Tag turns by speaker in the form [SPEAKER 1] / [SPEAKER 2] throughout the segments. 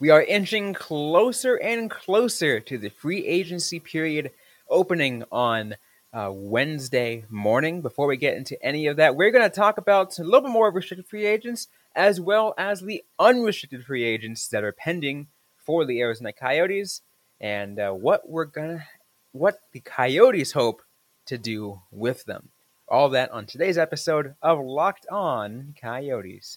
[SPEAKER 1] We are inching closer and closer to the free agency period opening on uh, Wednesday morning. Before we get into any of that, we're going to talk about a little bit more of restricted free agents as well as the unrestricted free agents that are pending for the Arizona Coyotes and uh, what we're gonna, what the Coyotes hope to do with them. All that on today's episode of Locked On Coyotes.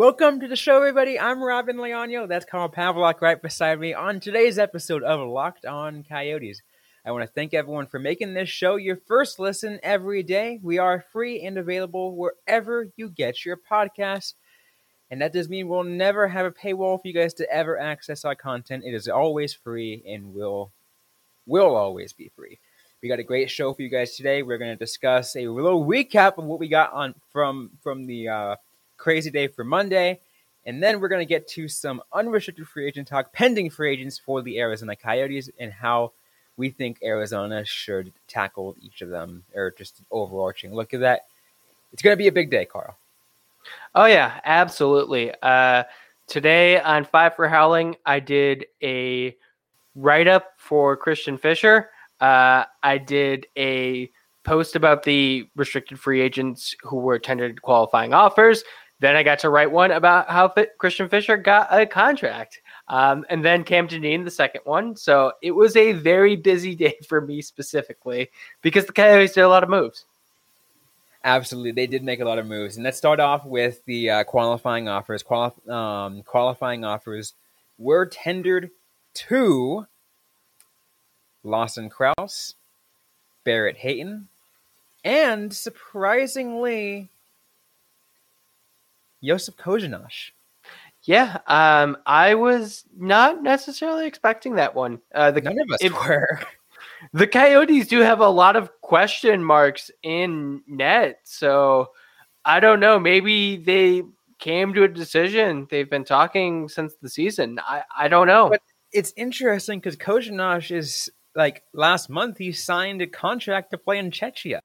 [SPEAKER 1] Welcome to the show, everybody. I'm Robin Leonio. That's Carl Pavlok right beside me on today's episode of Locked On Coyotes. I want to thank everyone for making this show your first listen every day. We are free and available wherever you get your podcasts. And that does mean we'll never have a paywall for you guys to ever access our content. It is always free and will will always be free. We got a great show for you guys today. We're going to discuss a little recap of what we got on from from the uh, crazy day for Monday. And then we're going to get to some unrestricted free agent talk, pending free agents for the Arizona Coyotes, and how we think Arizona should tackle each of them, or just overarching look at that. It's going to be a big day, Carl.
[SPEAKER 2] Oh, yeah, absolutely. Uh, today on Five for Howling, I did a write up for Christian Fischer. Uh, I did a post about the restricted free agents who were tendered qualifying offers. Then I got to write one about how Christian Fischer got a contract. Um, and then Cam Dineen, the second one. So it was a very busy day for me specifically because the Coyotes did a lot of moves.
[SPEAKER 1] Absolutely, they did make a lot of moves. And let's start off with the uh, qualifying offers. Quali- um, qualifying offers were tendered to Lawson Crouse, Barrett Hayton, and surprisingly, Josef Korenar.
[SPEAKER 2] Yeah, um, I was not necessarily expecting that one. Uh, the,
[SPEAKER 1] None of us were.
[SPEAKER 2] The Coyotes do have a lot of question marks in net, so I don't know. Maybe they came to a decision. They've been talking since the season. I, I don't know.
[SPEAKER 1] But it's interesting because Korenar is like last month he signed a contract to play in Czechia.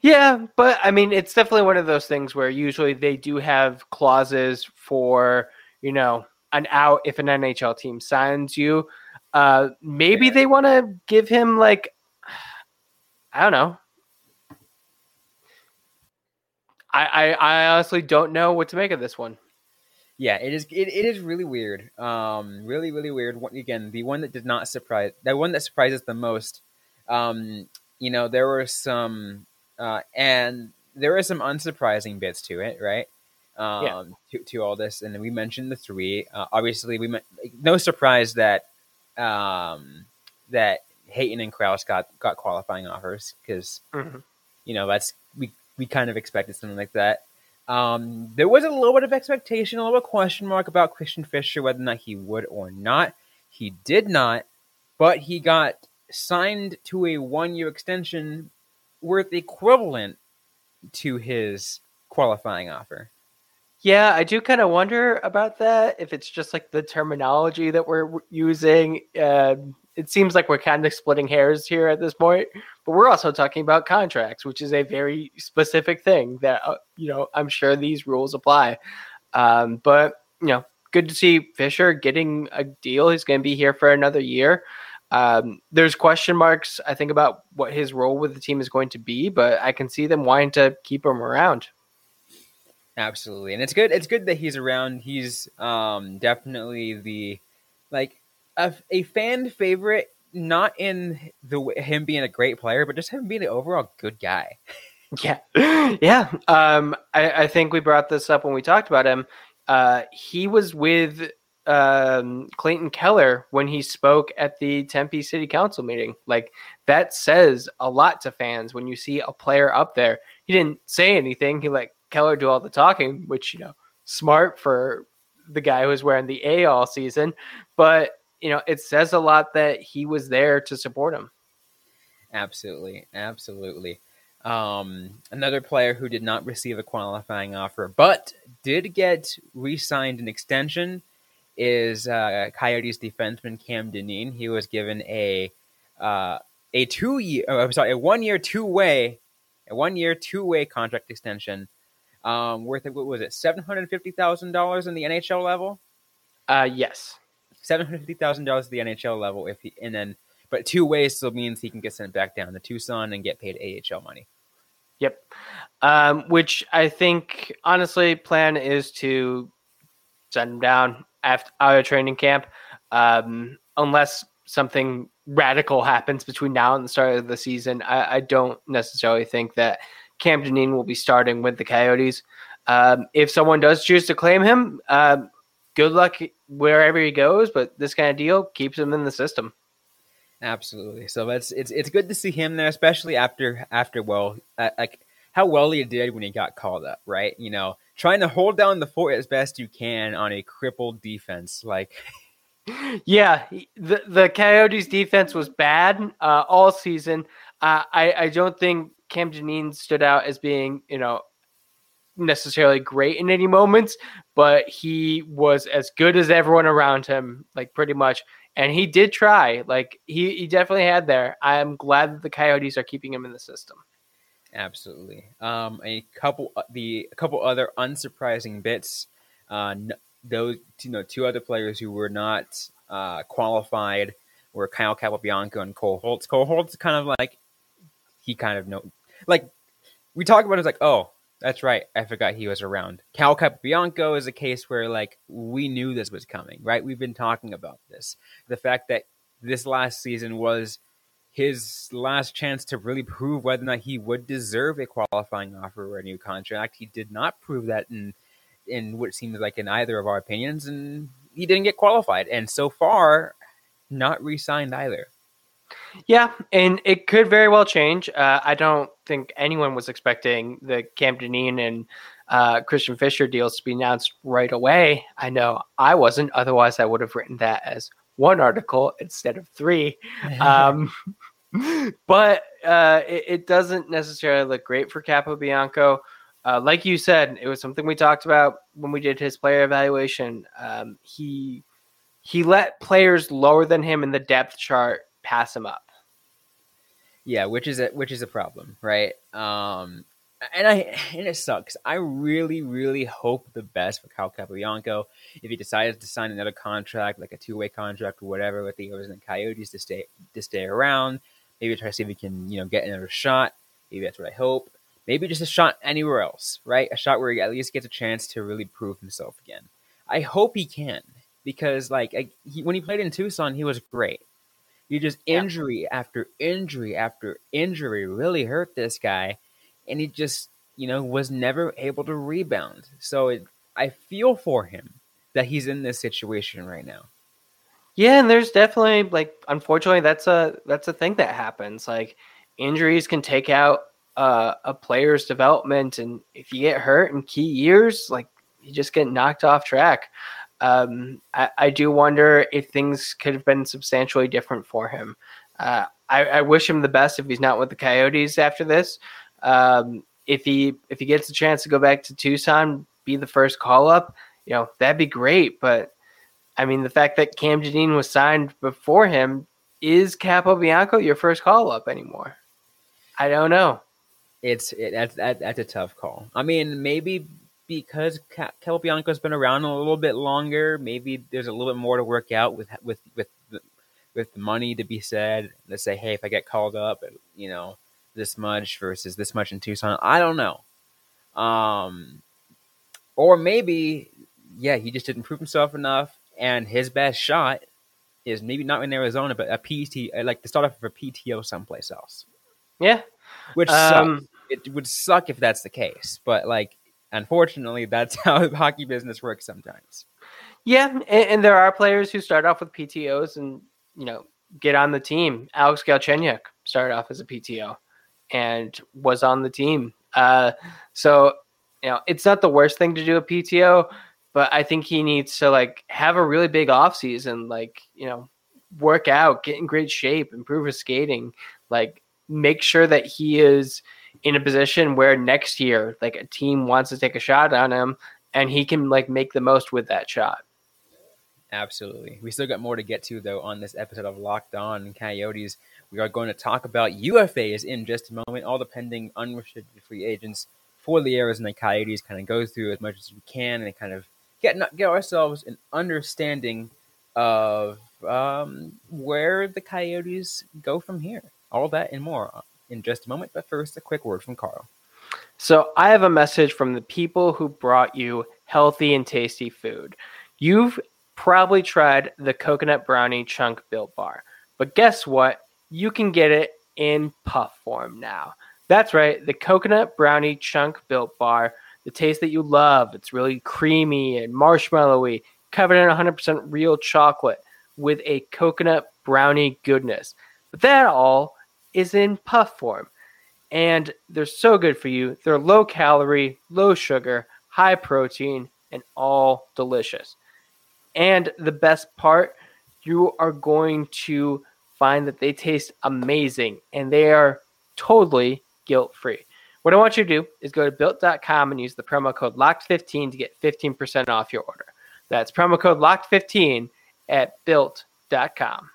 [SPEAKER 2] Yeah, but I mean, it's definitely one of those things where usually they do have clauses for, you know, an out if an NHL team signs you. Uh, maybe yeah. they want to give him like, I don't know. I, I, I honestly don't know what to make of this one.
[SPEAKER 1] Yeah, it is. It, it is really weird. Um, really, really weird. One, Again, the one that did not surprise, the one that surprises the most. Um, you know, there were some uh, and there are some unsurprising bits to it, right? Um, yeah. to, to all this, and we mentioned the three. Uh, obviously, we met, no surprise that um, that Hayton and Crouse got got qualifying offers because mm-hmm. you know that's we we kind of expected something like that. Um, there was a little bit of expectation, a little question mark about Christian Fischer whether or not he would or not. He did not, but he got signed to a one year extension worth equivalent to his qualifying offer.
[SPEAKER 2] Yeah, I do kind of wonder about that. If it's just like the terminology that we're using, uh, it seems like we're kind of splitting hairs here at this point. But we're also talking about contracts, which is a very specific thing that uh, you know I'm sure these rules apply. Um, but you know, good to see Fischer getting a deal. He's going to be here for another year. Um, there's question marks, I think, about what his role with the team is going to be, but I can see them wanting to keep him around.
[SPEAKER 1] Absolutely, and it's good. It's good that he's around. He's um, definitely the like a, a fan favorite, not in the him being a great player, but just him being an overall good guy.
[SPEAKER 2] yeah, yeah. Um, I, I think we brought this up when we talked about him. Uh, he was with um, Clayton Keller when he spoke at the Tempe City Council meeting. Like that says a lot to fans when you see a player up there. He didn't say anything. He let Keller do all the talking, which you know, smart for the guy who was wearing the A all season, but you know, it says a lot that he was there to support him.
[SPEAKER 1] Absolutely, absolutely. Um, another player who did not receive a qualifying offer, but did get re-signed an extension, is uh, Coyotes defenseman Cam Dineen. He was given a uh, a two year, oh, I'm sorry, a one year two way, a one year two way contract extension, um, worth what was it, seven hundred fifty thousand dollars in the NHL level.
[SPEAKER 2] Uh, yes,
[SPEAKER 1] seven hundred fifty thousand dollars at the NHL level. If he, and then, but two ways still means he can get sent back down to Tucson and get paid AHL money.
[SPEAKER 2] Yep. Um, which I think honestly, plan is to send him down after of training camp, um, unless something radical happens between now and the start of the season. I, I don't necessarily think that Cam Dineen will be starting with the Coyotes. Um, if someone does choose to claim him, um, good luck wherever he goes. But this kind of deal keeps him in the system.
[SPEAKER 1] Absolutely. So it's it's it's good to see him there, especially after after well, uh, like how well he did when he got called up, right? You know, trying to hold down the fort as best you can on a crippled defense, like.
[SPEAKER 2] yeah, the the Coyotes defense was bad uh, all season. Uh, I I don't think Cam Dineen stood out as being you know necessarily great in any moments, but he was as good as everyone around him, like pretty much. And he did try. Like he, he definitely had there. I'm glad that the Coyotes are keeping him in the system.
[SPEAKER 1] Absolutely. Um, a couple uh, the a couple other unsurprising bits. Uh, those you know two other players who were not uh, qualified were Kyle Capobianco and Cole Hults. Cole Hults kind of like he kind of know like we talk about it, it's like oh that's right. I forgot he was around. Cal Capobianco is a case where like we knew this was coming, right? We've been talking about this. The fact that this last season was his last chance to really prove whether or not he would deserve a qualifying offer or a new contract. He did not prove that in in what seems like in either of our opinions, and he didn't get qualified. And so far, not re-signed either.
[SPEAKER 2] Yeah, and it could very well change. Uh, I don't think anyone was expecting the Cam Dineen and uh, Christian Fischer deals to be announced right away. I know I wasn't. Otherwise, I would have written that as one article instead of three. Um, but uh, it, it, doesn't necessarily look great for Capobianco. Uh, like you said, it was something we talked about when we did his player evaluation. Um, he he let players lower than him in the depth chart pass him up.
[SPEAKER 1] Yeah, which is a which is a problem, right? Um, and I and it sucks. I really, really hope the best for Cal Capobianco. If he decides to sign another contract, like a two way contract or whatever, with the Arizona Coyotes to stay to stay around, maybe try to see if he can, you know, get another shot. Maybe that's what I hope. Maybe just a shot anywhere else, right? A shot where he at least gets a chance to really prove himself again. I hope he can because, like, I, he, when he played in Tucson, he was great. He just injury yeah. after injury after injury really hurt this guy, and he just, you know, was never able to rebound. So it, I feel for him that he's in this situation right now.
[SPEAKER 2] Yeah, and there's definitely like unfortunately that's a that's a thing that happens. Like injuries can take out uh, a player's development, and if you get hurt in key years, like you just get knocked off track um, I, I, do wonder if things could have been substantially different for him. Uh, I, I, wish him the best if he's not with the Coyotes after this. Um, if he if he gets a chance to go back to Tucson, be the first call up, you know that'd be great. But I mean, the fact that Cam Dineen was signed before him is Capobianco your first call up anymore? I don't know.
[SPEAKER 1] It's it, that's that, that's a tough call. I mean, maybe because Capobianco's been around a little bit longer, maybe there's a little bit more to work out with with with with money to be said. Let's say, hey, if I get called up, you know, this much versus this much in Tucson, I don't know. Um, or maybe, yeah, he just didn't prove himself enough, and his best shot is maybe not in Arizona, but a PT, like to start off with a PTO someplace else.
[SPEAKER 2] Yeah,
[SPEAKER 1] which um, it would suck if that's the case, but like unfortunately, that's how the hockey business works sometimes.
[SPEAKER 2] Yeah, and, and, there are players who start off with PTOS and you know get on the team. Alex Galchenyuk started off as a PTO and was on the team. Uh, so you know it's not the worst thing to do a PTO, but I think he needs to like have a really big off season, like you know, work out, get in great shape, improve his skating, like make sure that he is in a position where next year, like a team wants to take a shot on him, and he can like make the most with that shot.
[SPEAKER 1] Absolutely. We still got more to get to though on this episode of Locked On Coyotes. We are going to talk about UFAs in just a moment, all the pending unrestricted free agents for the Arizona Coyotes. Kind of go through as much as we can and kind of get get ourselves an understanding of um, where the Coyotes go from here. All that and more in just a moment. But first, a quick word from Carl.
[SPEAKER 2] So, I have a message from the people who brought you healthy and tasty food. You've probably tried the coconut brownie chunk built bar, but guess what? You can get it in puff form now. That's right, the coconut brownie chunk built bar, the taste that you love. It's really creamy and marshmallowy, covered in 100% real chocolate with a coconut brownie goodness. But that all is in puff form. And they're so good for you. They're low calorie, low sugar, high protein, and all delicious. And the best part, you are going to find that they taste amazing and they are totally guilt free. What I want you to do is go to built.com and use the promo code LOCKED15 to get 15% off your order. That's promo code LOCKED15 at built.com.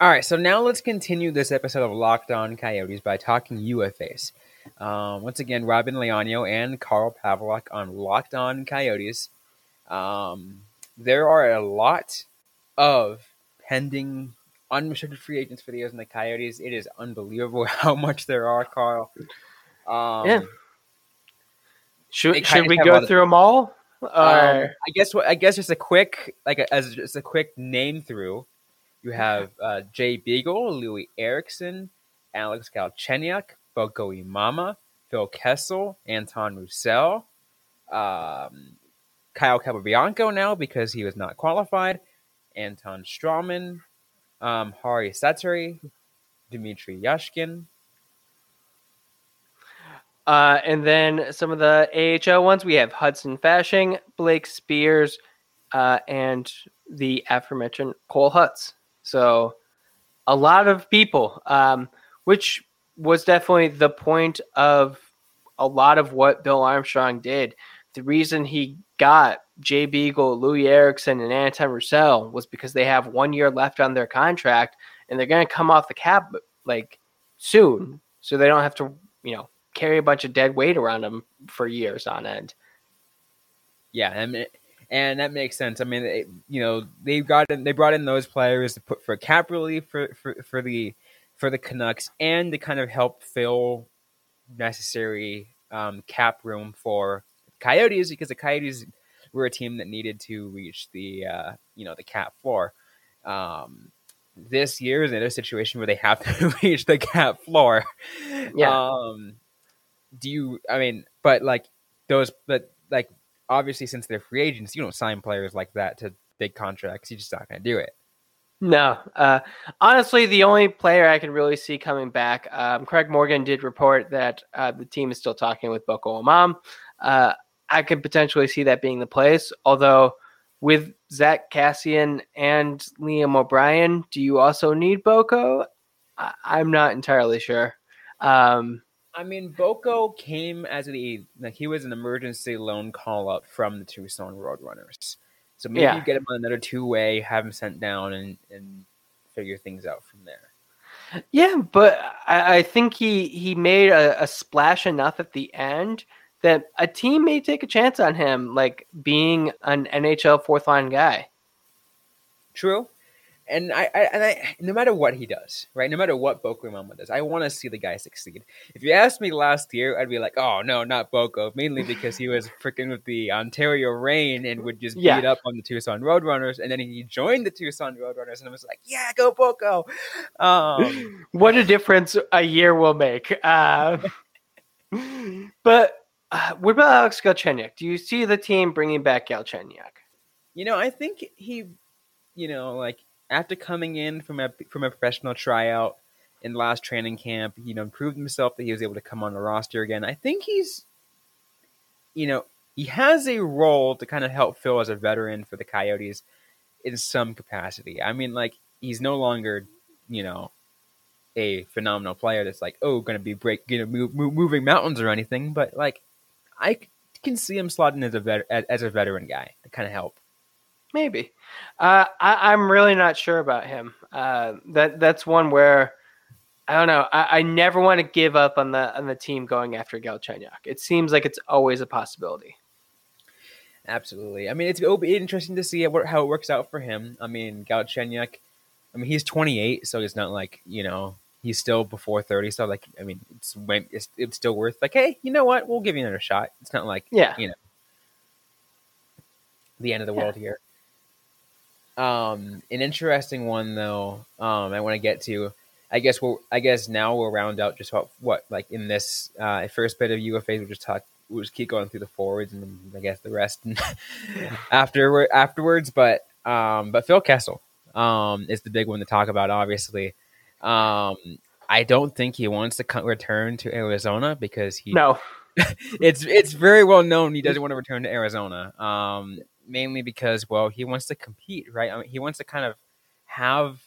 [SPEAKER 1] All right, so now let's continue this episode of Locked On Coyotes by talking UFAs. Um, once again, Robin Leonio and Carl Pavlock on Locked On Coyotes. Um, there are a lot of pending unrestricted free agents for the Arizona Coyotes. It is unbelievable how much there are, Carl. Um,
[SPEAKER 2] yeah. Should, should we go through them all?
[SPEAKER 1] Um, I guess. I guess just a quick, like a, as just a quick name through. You have uh, Jay Beagle, Loui Eriksson, Alex Galchenyuk, Boko Imama, Phil Kessel, Antoine Roussel, um, Kyle Capobianco now because he was not qualified, Anton Stralman, um, Harri Sateri, Dmitry Yashkin.
[SPEAKER 2] Uh, and then some of the AHL ones we have Hudson Fasching, Blake Speers, uh, and the aforementioned Cole Hults. So a lot of people, um, which was definitely the point of a lot of what Bill Armstrong did. The reason he got Jay Beagle, Loui Eriksson, and Antoine Roussel was because they have one year left on their contract and they're going to come off the cap like soon. So they don't have to, you know, carry a bunch of dead weight around them for years on end.
[SPEAKER 1] Yeah. And and that makes sense. I mean, you know, they got they brought in those players to put for cap relief for, for, for the for the Canucks and to kind of help fill necessary um, cap room for Coyotes because the Coyotes were a team that needed to reach the uh, you know the cap floor. Um, this year is another situation where they have to reach the cap floor.
[SPEAKER 2] Yeah.
[SPEAKER 1] Um, do you? I mean, but like those, but like obviously since they're free agents, you don't sign players like that to big contracts. You're just not going to do it.
[SPEAKER 2] No, uh, honestly, the only player I can really see coming back, um, Craig Morgan did report that uh, the team is still talking with Boko Imam. Uh, I could potentially see that being the place. Although with Zack Kassian and Liam O'Brien, do you also need Boko? I- am not entirely sure. Um,
[SPEAKER 1] I mean, Boko came as a like he was an emergency loan call up from the Tucson Roadrunners. So maybe yeah. you get him on another two way, have him sent down, and and figure things out from there.
[SPEAKER 2] Yeah, but I, I think he he made a, a, splash enough at the end that a team may take a chance on him, like being an NHL fourth line guy.
[SPEAKER 1] True, and I, I, and I, no matter what he does, right? No matter what Boko Imama does, I want to see the guy succeed. If you asked me last year, I'd be like, "Oh no, not Boko," mainly because he was freaking with the Ontario Reign and would just yeah. beat up on the Tucson Roadrunners, and then he joined the Tucson Roadrunners, and I was like, "Yeah, go Boko!" Um,
[SPEAKER 2] what a difference a year will make. Uh, but what about Alex Galchenyuk? Do you see the team bringing back Galchenyuk?
[SPEAKER 1] You know, I think he, you know, like after coming in from a from a professional tryout in last training camp, you know, proved himself that he was able to come on the roster again. I think he's, you know, he has a role to kind of help fill as a veteran for the Coyotes in some capacity. I mean, like he's no longer, you know, a phenomenal player that's like, oh, going to be break, you know, move, move, moving mountains or anything. But like, I can see him slotting as a vet, as, a veteran guy to kind of help.
[SPEAKER 2] Maybe. Uh, I, am really not sure about him. Uh, that that's one where I don't know. I, I, never want to give up on the on the team going after Galchenyuk. It seems like it's always a possibility.
[SPEAKER 1] Absolutely. I mean, it's it'll be interesting to see how it works out for him. I mean, Galchenyuk. I mean, he's 28, so it's not like you know he's still before 30 so like i mean it's it's, it's still worth like hey you know what? We'll give you another shot. It's not like yeah. you know the end of the yeah. world here. Um an interesting one though um i want to get to i guess we'll i guess now we'll round out just what what like in this uh first bit of ufa we'll just talk we'll just keep going through the forwards and then i guess the rest and after afterwards but um but phil kessel um is the big one to talk about obviously um, I don't think he wants to return to Arizona because he
[SPEAKER 2] no.
[SPEAKER 1] it's it's very well known he doesn't want to return to Arizona. Um, mainly because well he wants to compete, right? I mean, he wants to kind of have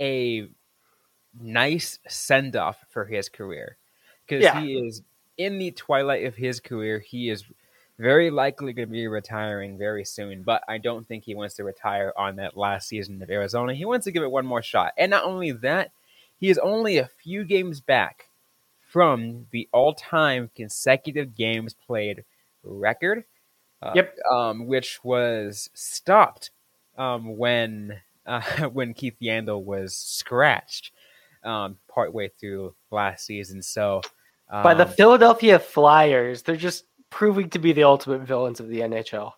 [SPEAKER 1] a nice send off for his career because yeah. he is in the twilight of his career. He is very likely going to be retiring very soon, but I don't think he wants to retire on that last season of Arizona. He wants to give it one more shot. And not only that, he is only a few games back from the all time consecutive games played record.
[SPEAKER 2] Uh, yep.
[SPEAKER 1] Um, which was stopped um, when uh, when Keith Yandle was scratched um, partway through last season. So
[SPEAKER 2] by the um, Philadelphia Flyers, they're just proving to be the ultimate villains of the NHL.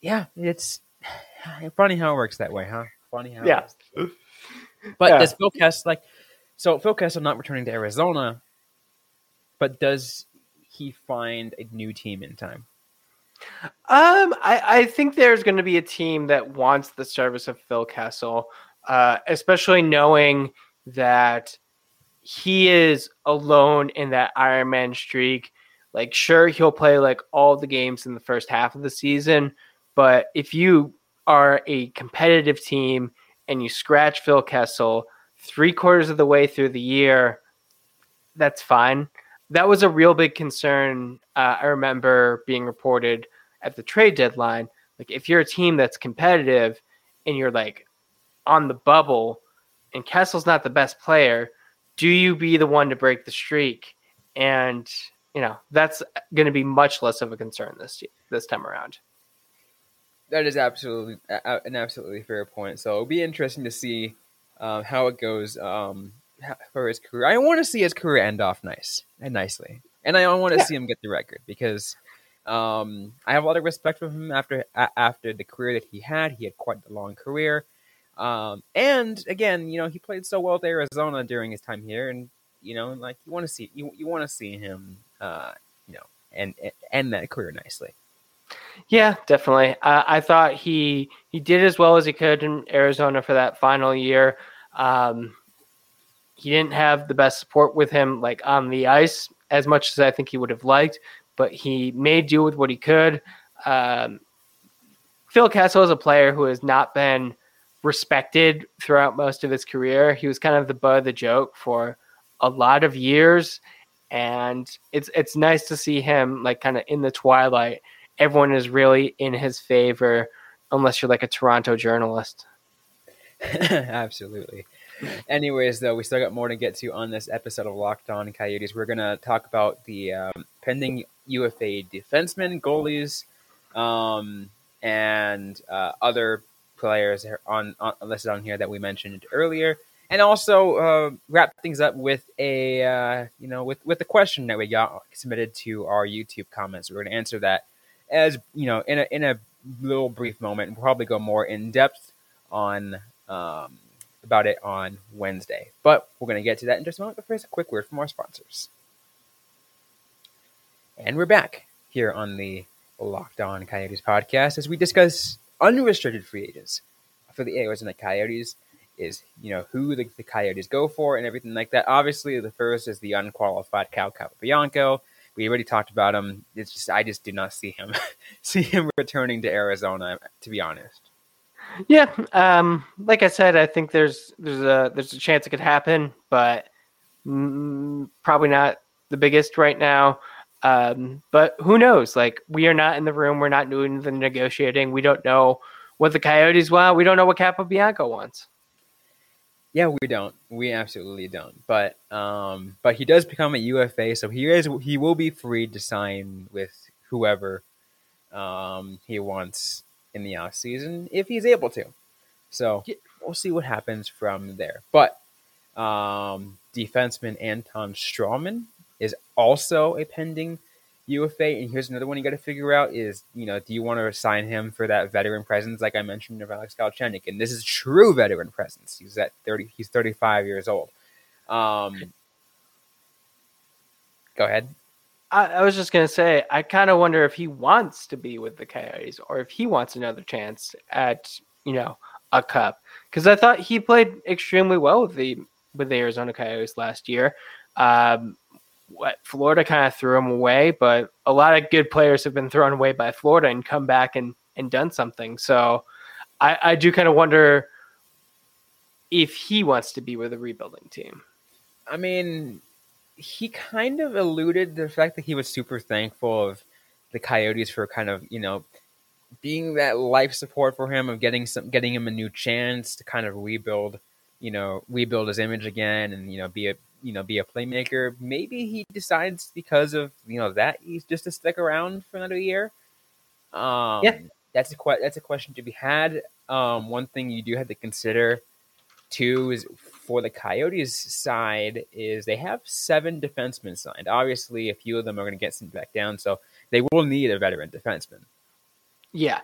[SPEAKER 1] Yeah, it's funny how it works that way, huh? Funny how.
[SPEAKER 2] Yeah.
[SPEAKER 1] But yeah. does Phil Kessel like? So Phil Kessel not returning to Arizona, but does he find a new team in time?
[SPEAKER 2] Um, I, I think there's going to be a team that wants the service of Phil Kessel, uh, especially knowing that he is alone in that Iron Man streak like, sure, he'll play like all the games in the first half of the season, but if you are a competitive team and you scratch Phil Kessel three quarters of the way through the year, that's fine. That was a real big concern. Uh, I remember being reported at the trade deadline. Like, if you're a team that's competitive and you're like on the bubble and Kessel's not the best player, do you be the one to break the streak? And you know that's going to be much less of a concern this this time around.
[SPEAKER 1] That is absolutely an absolutely fair point. So it'll be interesting to see um, how it goes um, for his career. I want to see his career end off nice and nicely, and I want to yeah. see him get the record because um, I have a lot of respect for him after after the career that he had. He had quite a long career, um, and again, you know, he played so well with Arizona during his time here, and you know, like you want to see you you want to see him uh, you know, and end that career nicely.
[SPEAKER 2] Yeah, definitely. Uh, I thought he he did as well as he could in Arizona for that final year. Um, he didn't have the best support with him, like on the ice, as much as I think he would have liked, but he made do with what he could. Um, Phil Kessel is a player who has not been respected throughout most of his career. He was kind of the butt of the joke for a lot of years, and it's it's nice to see him like kind of in the twilight. Everyone is really in his favor, unless you're like a Toronto journalist.
[SPEAKER 1] Absolutely. Anyways, though, we still got more to get to on this episode of Locked On Coyotes. We're gonna talk about the um, pending UFA defensemen, goalies, um, and uh, other players on, on listed on here that we mentioned earlier and also uh, wrap things up with a uh, you know with with the question that we got submitted to our YouTube comments. We're going to answer that as you know in a in a little brief moment. We'll probably go more in depth on um, about it on Wednesday, but we're going to get to that in just a moment. But first, a quick word from our sponsors, and we're back here on the Locked On Coyotes podcast as we discuss unrestricted free agents for the Arizona Coyotes is you know who the, the Coyotes go for and everything like that. Obviously, the first is the unqualified Cal Capobianco. we already talked about him. It's just I just do not see him see him returning to Arizona. To be honest.
[SPEAKER 2] Yeah, um, like I said, I think there's there's a there's a chance it could happen, but mm, probably not the biggest right now. Um, but who knows? Like we are not in the room. We're not doing the negotiating. We don't know what the Coyotes want. We don't know what Capobianco wants.
[SPEAKER 1] Yeah, we don't. We absolutely don't. But um, but he does become a UFA, so he is he will be free to sign with whoever um, he wants in the off season if he's able to. So we'll see what happens from there. But um, defenseman Anton Stralman is also a pending UFA. And here's another one you got to figure out is, you know, do you want to sign him for that veteran presence, like I mentioned of Alex Galchenyuk? And this is true veteran presence. He's at 30, he's 35 years old. Um, go ahead.
[SPEAKER 2] I, I was just gonna say, I kind of wonder if he wants to be with the Coyotes or if he wants another chance at, you know, a cup. Because I thought he played extremely well with the with the Arizona Coyotes last year. Um, what Florida kind of threw him away, but a lot of good players have been thrown away by Florida and come back and, and done something. So I, I do kind of wonder if he wants to be with a rebuilding team.
[SPEAKER 1] I mean, he kind of alluded the fact that he was super thankful of the Coyotes for kind of, you know, being that life support for him of getting some getting him a new chance to kind of rebuild, you know, rebuild his image again and, you know, be a you know be a playmaker. Maybe he decides because of you know that he's just to stick around for another year. Um, yeah, that's a que- that's a question to be had. Um, one thing you do have to consider too is for the Coyotes side is they have seven defensemen signed. Obviously, a few of them are going to get sent back down, so they will need a veteran defenseman.
[SPEAKER 2] Yeah,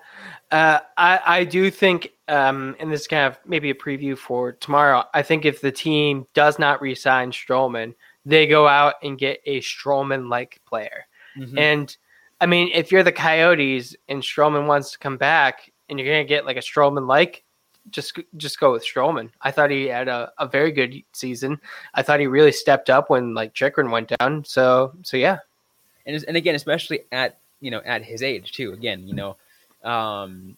[SPEAKER 2] uh, I I do think, um, and this is kind of maybe a preview for tomorrow. I think if the team does not re-sign Stralman, they go out and get a Stralman-like player. Mm-hmm. And I mean, if you're the Coyotes and Stralman wants to come back, and you're gonna get like a Stralman-like, just just go with Stralman. I thought he had a, a very good season. I thought he really stepped up when like Chychrun went down. So so yeah,
[SPEAKER 1] and and again, especially at you know at his age too. Again, you know um,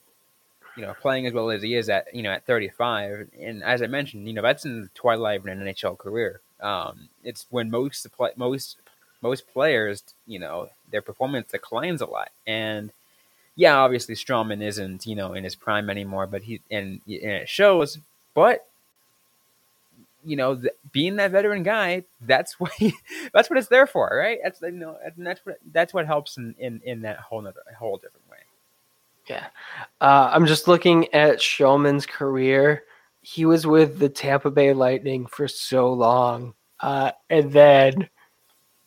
[SPEAKER 1] you know, playing as well as he is at you know at 35, and as I mentioned, you know that's in the twilight of an NHL career. Um, it's when most most most players, you know, their performance declines a lot, and yeah, obviously Stralman isn't you know in his prime anymore, but he and, and it shows. But you know, the, being that veteran guy, that's what he, that's what it's there for, right? That's you know, that's what that's what helps in in, in that whole other whole different.
[SPEAKER 2] Yeah. Uh, I'm just looking at Stralman's career. He was with the Tampa Bay Lightning for so long. Uh, and then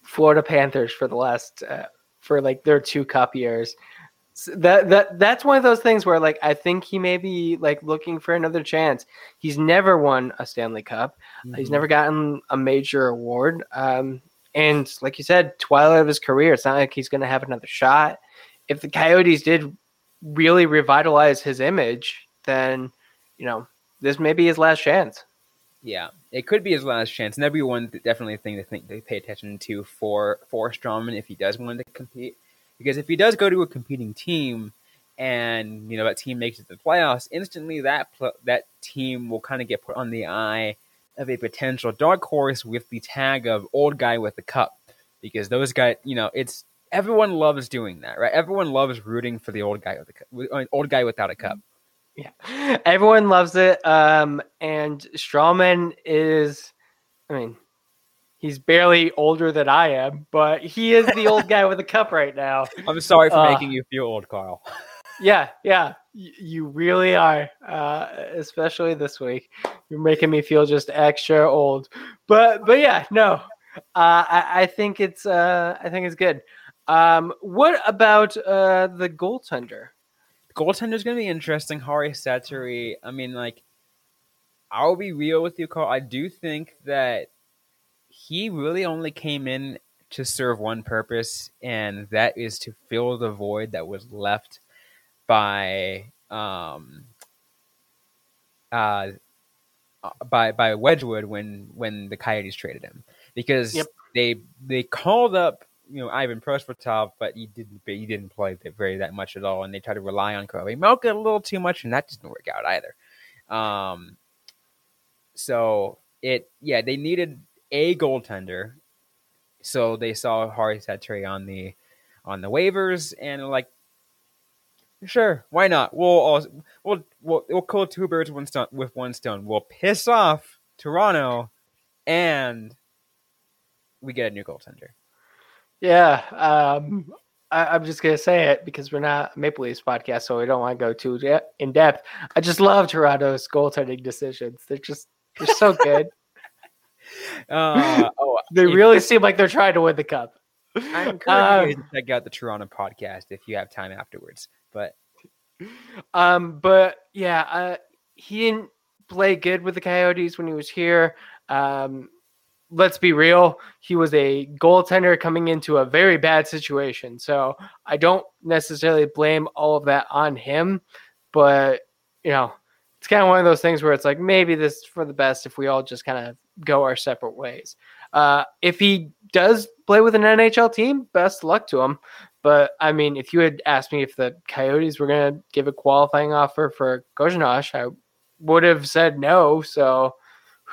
[SPEAKER 2] Florida Panthers for the last, uh, for like their two cup years. So that that that's one of those things where like I think he may be like looking for another chance. He's never won a Stanley Cup. Mm-hmm. He's never gotten a major award. Um, and like you said, twilight of his career. It's not like he's going to have another shot. If the Coyotes did really revitalize his image, then you know this may be his last chance.
[SPEAKER 1] Yeah, it could be his last chance, and that'd be one definitely thing to think to pay attention to for for Stralman if he does want to compete. Because if he does go to a competing team, and you know that team makes it to the playoffs, instantly that pl- that team will kind of get put on the eye of a potential dark horse with the tag of old guy with the cup. Because those guys, you know, it's everyone loves doing that, right? Everyone loves rooting for the old guy with the cup, old guy without a cup.
[SPEAKER 2] Yeah, everyone loves it. Um, and Stralman is, I mean, he's barely older than I am, but he is the old guy with a cup right now.
[SPEAKER 1] I'm sorry for uh, making you feel old, Carl.
[SPEAKER 2] yeah, yeah, you really are, uh, especially this week. You're making me feel just extra old. But, but yeah, no, uh, I, I think it's, uh, I think it's good. Um, what about uh, the goaltender?
[SPEAKER 1] Goaltender is going to be interesting. Harri Sateri. I mean, like, I'll be real with you, Carl. I do think that he really only came in to serve one purpose, and that is to fill the void that was left by um, uh, by by Wedgwood when when the Coyotes traded him because yep. they they called up you know Ivan Prosvetov, but he didn't he didn't play very that much at all, and they tried to rely on Vejmelka a little too much, and that didn't work out either. Um, so it yeah they needed a goaltender, so they saw Harri Sateri on the on the waivers, and like Sure, why not? We'll all, we'll we'll we'll kill two birds one stone. With one stone, we'll piss off Toronto, and we get a new goaltender.
[SPEAKER 2] Yeah, um, I, am just gonna say it because we're not a Maple Leafs podcast, so we don't want to go too de- in depth. I just love Toronto's goaltending decisions. They're just they're so good. uh, oh, they really seem like they're trying to win the cup.
[SPEAKER 1] I encourage um, you to check out the Toronto podcast if you have time afterwards. But
[SPEAKER 2] um, but yeah, uh, he didn't play good with the Coyotes when he was here. Um, let's be real, he was a goaltender coming into a very bad situation. So I don't necessarily blame all of that on him, but you know, it's kind of one of those things where it's like maybe this is for the best if we all just kind of go our separate ways. Uh, if he does play with an NHL team, best luck to him. But I mean, if you had asked me if the Coyotes were going to give a qualifying offer for Kozhinosh, I would have said no. So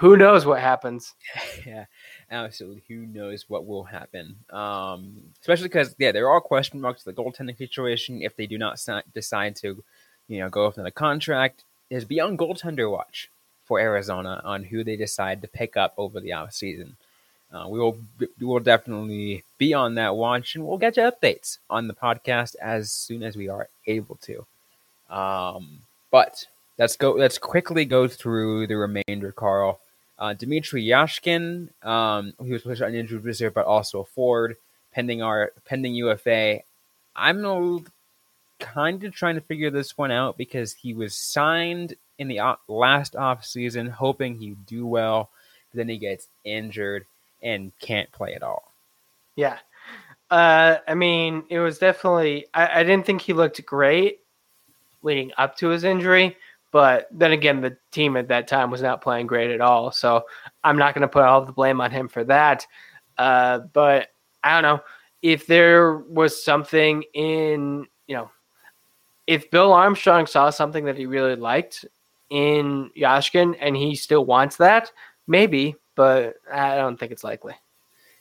[SPEAKER 2] who knows what happens?
[SPEAKER 1] yeah, absolutely. Who knows what will happen? Um, especially because yeah, there are question marks to the goaltending situation. If they do not decide to, you know, go with another contract, is beyond goaltender watch for Arizona on who they decide to pick up over the off season. Uh, we will we will definitely be on that watch, and we'll get you updates on the podcast as soon as we are able to. Um, but let's go. Let's quickly go through the remainder, Carl. Uh, Dmitry Yashkin, um, he was pushed on injured reserve, but also a forward, pending our pending UFA. I'm kind of trying to figure this one out because he was signed in the last off season, hoping he'd do well. But then he gets injured and can't play at all.
[SPEAKER 2] Yeah. Uh, I mean, it was definitely, I, I didn't think he looked great leading up to his injury. But then again, the team at that time was not playing great at all. So I'm not going to put all the blame on him for that. Uh, but I don't know if there was something in, you know, if Bill Armstrong saw something that he really liked in Yashkin and he still wants that, maybe but I don't think it's likely.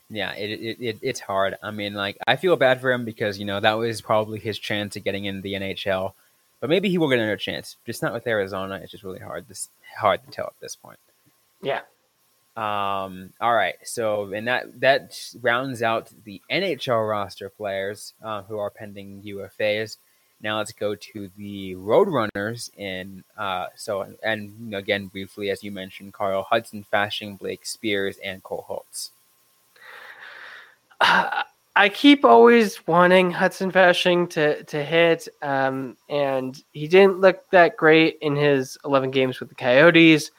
[SPEAKER 1] Yeah, it, it, it, it's hard. I mean, like I feel bad for him because you know that was probably his chance of getting in the NHL, but maybe he will get another chance. Just not with Arizona. It's just really hard. This hard to tell at this point.
[SPEAKER 2] Yeah.
[SPEAKER 1] Um. All right. So, and that that rounds out the NHL roster players uh, who are pending UFAs. Now let's go to the Roadrunners. And uh, so, and again, briefly, as you mentioned, Carl Hudson, Fasching, Blake Speers, and Cole Hults.
[SPEAKER 2] Uh, I keep always wanting Hudson Fasching to to hit, um, and he didn't look that great in his 11 games with the Coyotes.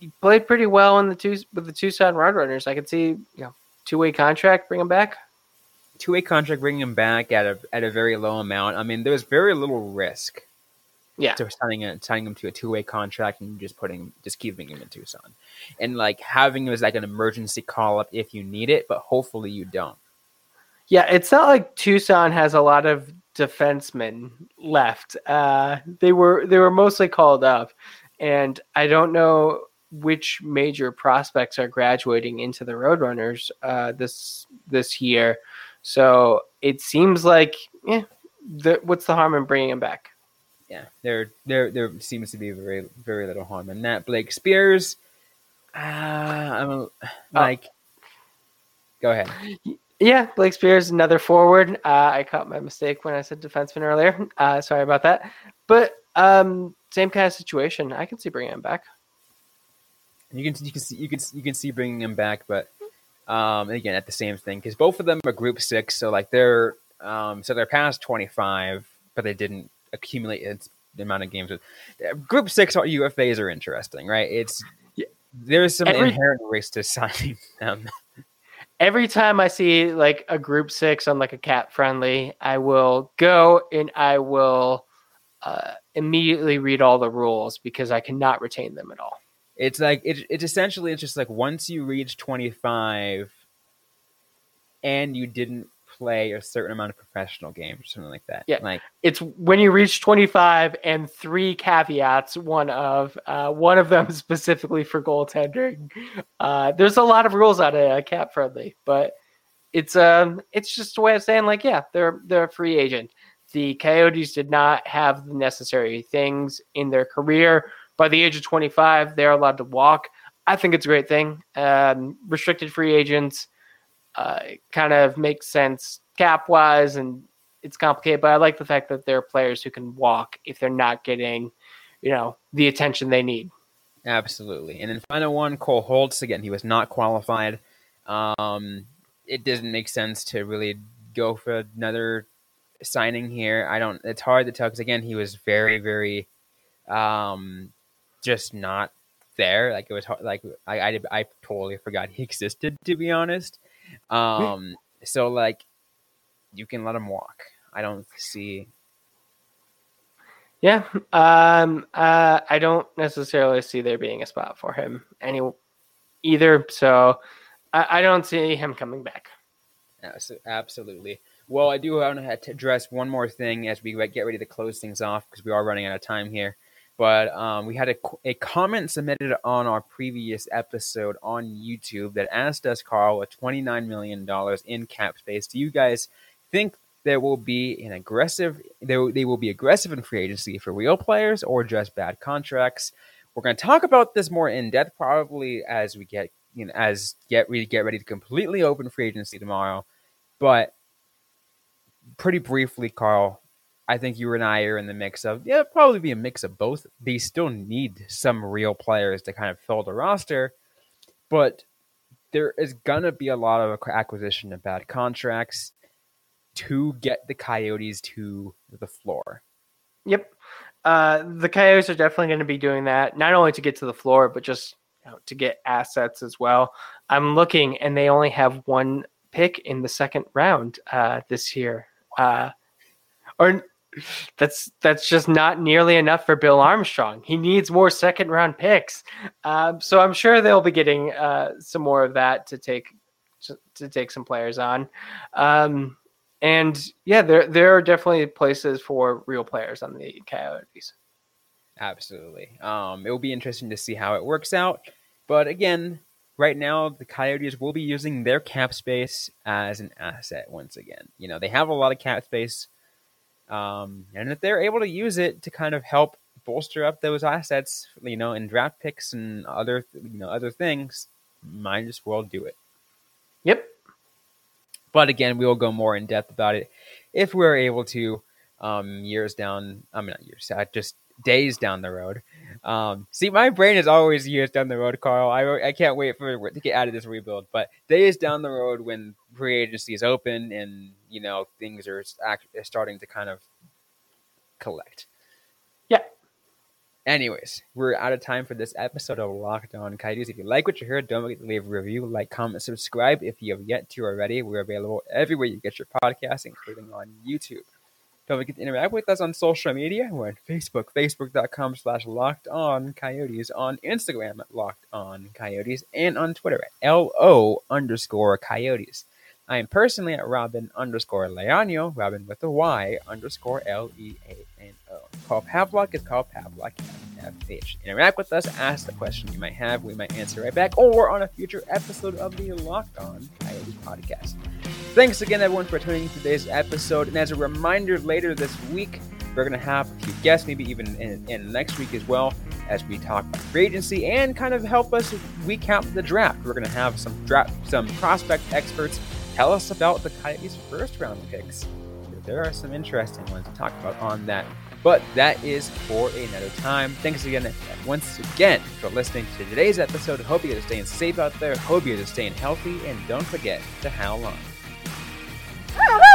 [SPEAKER 2] He played pretty well in the two with the Tucson Roadrunners. I could see, you know, two way contract, bring him back
[SPEAKER 1] two way contract, bringing him back at a at a very low amount. I mean, there's very little risk.
[SPEAKER 2] Yeah,
[SPEAKER 1] to signing a, signing him to a two way contract and just putting just keeping him in Tucson, and like having him as like an emergency call up if you need it, but hopefully you don't.
[SPEAKER 2] Yeah, it's not like Tucson has a lot of defensemen left. Uh, they were they were mostly called up, and I don't know which major prospects are graduating into the Roadrunners uh, this this year. So it seems like, yeah, the, what's the harm in bringing him back?
[SPEAKER 1] Yeah, there, there, there seems to be very, very little harm in that. Blake Speers, uh, I'm a, oh. like, oh. go ahead.
[SPEAKER 2] Yeah, Blake Speers, another forward. Uh, I caught my mistake when I said defenseman earlier. Uh, sorry about that. But um, same kind of situation. I can see bringing him back.
[SPEAKER 1] You can you can see you can you can see bringing him back, but um, again, at the same thing because both of them are Group Six, so like they're um, so they're past twenty five, but they didn't accumulate the amount of games. Group Six UFAs are interesting, right? It's there's some every, inherent risk to signing them.
[SPEAKER 2] Every time I see like a Group Six on like a CapFriendly, I will go and I will uh, immediately read all the rules because I cannot retain them at all.
[SPEAKER 1] It's like it, it's essentially it's just like once you reach 25 and you didn't play a certain amount of professional games or something like that.
[SPEAKER 2] Yeah.
[SPEAKER 1] Like
[SPEAKER 2] it's when you reach 25 and three caveats one of uh, one of them specifically for goaltending. Uh, there's a lot of rules out of uh, CapFriendly but it's um it's just a way of saying like yeah they're they're a free agent. The coyotes did not have the necessary things in their career. By the age of 25 they're allowed to walk. I think it's a great thing. Um, restricted free agents uh, kind of makes sense cap wise and it's complicated, but I like the fact that there are players who can walk if they're not getting, you know, the attention they need.
[SPEAKER 1] Absolutely. And then final one, Cole Hults. Again, he was not qualified. Um, it doesn't make sense to really go for another signing here. I don't. It's hard to tell because again, he was very, very, um, just not there. Like it was hard, like I, I, I totally forgot he existed to be honest. Um, so like you can let him walk. I don't see.
[SPEAKER 2] Yeah, um, uh, I don't necessarily see there being a spot for him any either. So I, I don't see him coming back.
[SPEAKER 1] Absolutely. Well, I do want to address one more thing as we get ready to close things off because we are running out of time here. But um, we had a, a comment submitted on our previous episode on YouTube that asked us, Carl, with $29 million in cap space, do you guys think there will be an aggressive they, they will be aggressive in free agency for real players or just bad contracts? We're going to talk about this more in depth probably as we get you know as get we get ready to completely open free agency tomorrow. But pretty briefly carl i think you and i are in the mix of yeah probably be a mix of both they still need some real players to kind of fill the roster but there is to be a lot of acquisition of bad contracts to get the Coyotes to the floor.
[SPEAKER 2] Yep. Uh, the Coyotes are definitely going to be doing that, not only to get to the floor, but just you know, to get assets as well. I'm looking, and they only have one pick in the second round uh, this year. Uh, or that's that's just not nearly enough for Bill Armstrong. He needs more second round picks. Um, so I'm sure they'll be getting uh, some more of that to take to, to take some players on. Um, and yeah, there there are definitely places for real players on the Coyotes.
[SPEAKER 1] Absolutely. Um, it will be interesting to see how it works out. But again, right now the Coyotes will be using their cap space as an asset once again. You know, they have a lot of cap space, um, and if they're able to use it to kind of help bolster up those assets, you know, in draft picks and other you know other things, might as well do it.
[SPEAKER 2] Yep.
[SPEAKER 1] But again, we will go more in depth about it if we're able to. Um, years down, I mean not years, just days down the road. Um, see, my brain is always years down the road, Carl. I, I can't wait for to get out of this rebuild. But days down the road, when free agency is open and you know things are starting to kind of collect.
[SPEAKER 2] Yeah,
[SPEAKER 1] Anyways, we're out of time for this episode of Locked On Coyotes. If you like what you heard, don't forget to leave a review, like, comment, subscribe. If you have yet to already, we're available everywhere you get your podcast, including on YouTube. Don't forget to interact with us on social media. We're on Facebook, facebook.com slash locked on coyotes, on Instagram locked on coyotes, and on Twitter at LO underscore coyotes. I am personally at Robin underscore Leano, Robin with a Y underscore L E A N O. Carl Pavlok is called Pavlok FH. Interact with us, ask the question you might have, we might answer right back, or on a future episode of the Locked On Coyotes podcast. Thanks again, everyone, for tuning in today's episode. And as a reminder, later this week, we're going to have a few guests, maybe even in, in, next week as well, as we talk about free agency and kind of help us recap the draft. We're going to have some draft, some prospect experts tell us about the Coyotes' first round picks. There are some interesting ones to talk about on that. But that is for another time. Thanks again, once again, for listening to today's episode. Hope you're staying safe out there. Hope you're staying healthy. And don't forget to howl on. Ah!